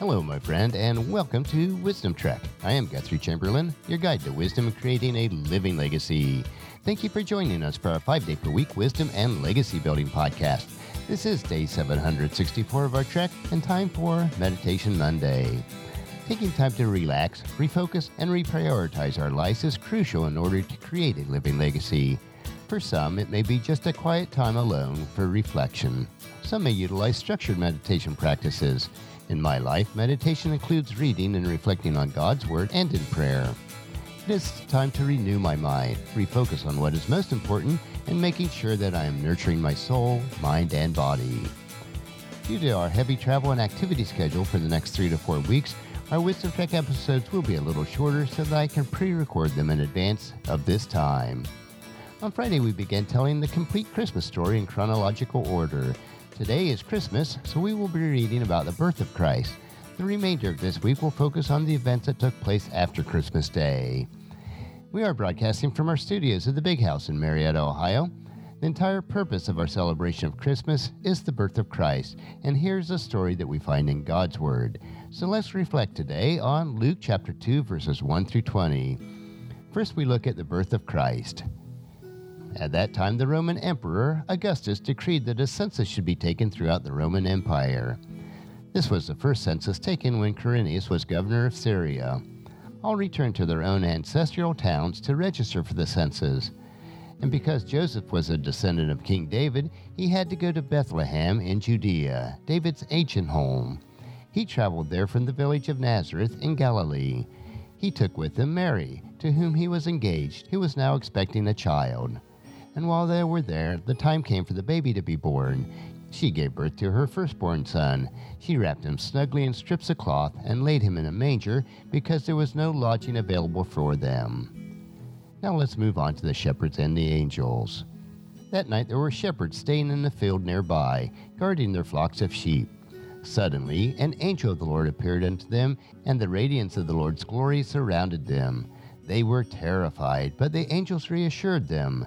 Hello, my friend, and welcome to Wisdom Trek. I am Guthrie Chamberlain, your guide to wisdom and creating a living legacy. Thank you for joining us for our five day per week wisdom and legacy building podcast. This is day 764 of our trek and time for Meditation Monday. Taking time to relax, refocus, and reprioritize our lives is crucial in order to create a living legacy. For some, it may be just a quiet time alone for reflection. Some may utilize structured meditation practices. In my life, meditation includes reading and reflecting on God's Word and in prayer. It is time to renew my mind, refocus on what is most important, and making sure that I am nurturing my soul, mind, and body. Due to our heavy travel and activity schedule for the next three to four weeks, our Wisdom Trek episodes will be a little shorter so that I can pre record them in advance of this time. On Friday, we began telling the complete Christmas story in chronological order. Today is Christmas, so we will be reading about the birth of Christ. The remainder of this week will focus on the events that took place after Christmas Day. We are broadcasting from our studios at the Big House in Marietta, Ohio. The entire purpose of our celebration of Christmas is the birth of Christ, and here's a story that we find in God's Word. So let's reflect today on Luke chapter 2, verses 1 through 20. First, we look at the birth of Christ. At that time, the Roman Emperor Augustus decreed that a census should be taken throughout the Roman Empire. This was the first census taken when Quirinius was governor of Syria. All returned to their own ancestral towns to register for the census. And because Joseph was a descendant of King David, he had to go to Bethlehem in Judea, David's ancient home. He traveled there from the village of Nazareth in Galilee. He took with him Mary, to whom he was engaged, who was now expecting a child and while they were there, the time came for the baby to be born. She gave birth to her firstborn son. She wrapped him snugly in strips of cloth and laid him in a manger because there was no lodging available for them. Now let's move on to the shepherds and the angels. That night there were shepherds staying in the field nearby, guarding their flocks of sheep. Suddenly, an angel of the Lord appeared unto them, and the radiance of the Lord's glory surrounded them. They were terrified, but the angels reassured them.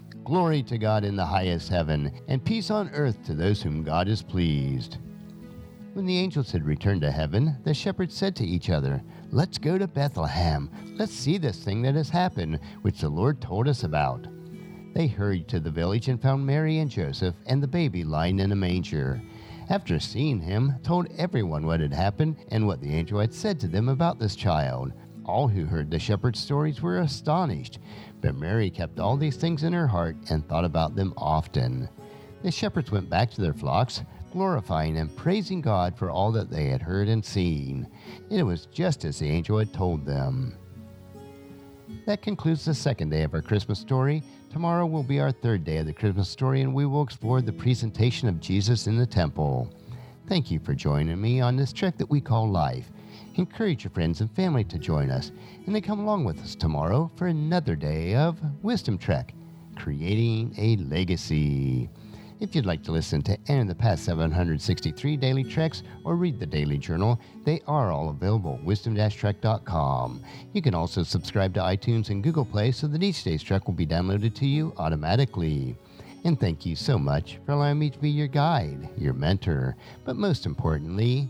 Glory to God in the highest heaven, and peace on earth to those whom God is pleased. When the angels had returned to heaven, the shepherds said to each other, Let's go to Bethlehem. Let's see this thing that has happened, which the Lord told us about. They hurried to the village and found Mary and Joseph and the baby lying in a manger. After seeing him, told everyone what had happened and what the angel had said to them about this child. All who heard the shepherd's stories were astonished, but Mary kept all these things in her heart and thought about them often. The shepherds went back to their flocks, glorifying and praising God for all that they had heard and seen. It was just as the angel had told them. That concludes the second day of our Christmas story. Tomorrow will be our third day of the Christmas story, and we will explore the presentation of Jesus in the temple. Thank you for joining me on this trek that we call life. Encourage your friends and family to join us, and then come along with us tomorrow for another day of Wisdom Trek, creating a legacy. If you'd like to listen to any of the past 763 daily treks or read the daily journal, they are all available at wisdom-trek.com. You can also subscribe to iTunes and Google Play so that each day's trek will be downloaded to you automatically. And thank you so much for allowing me to be your guide, your mentor, but most importantly,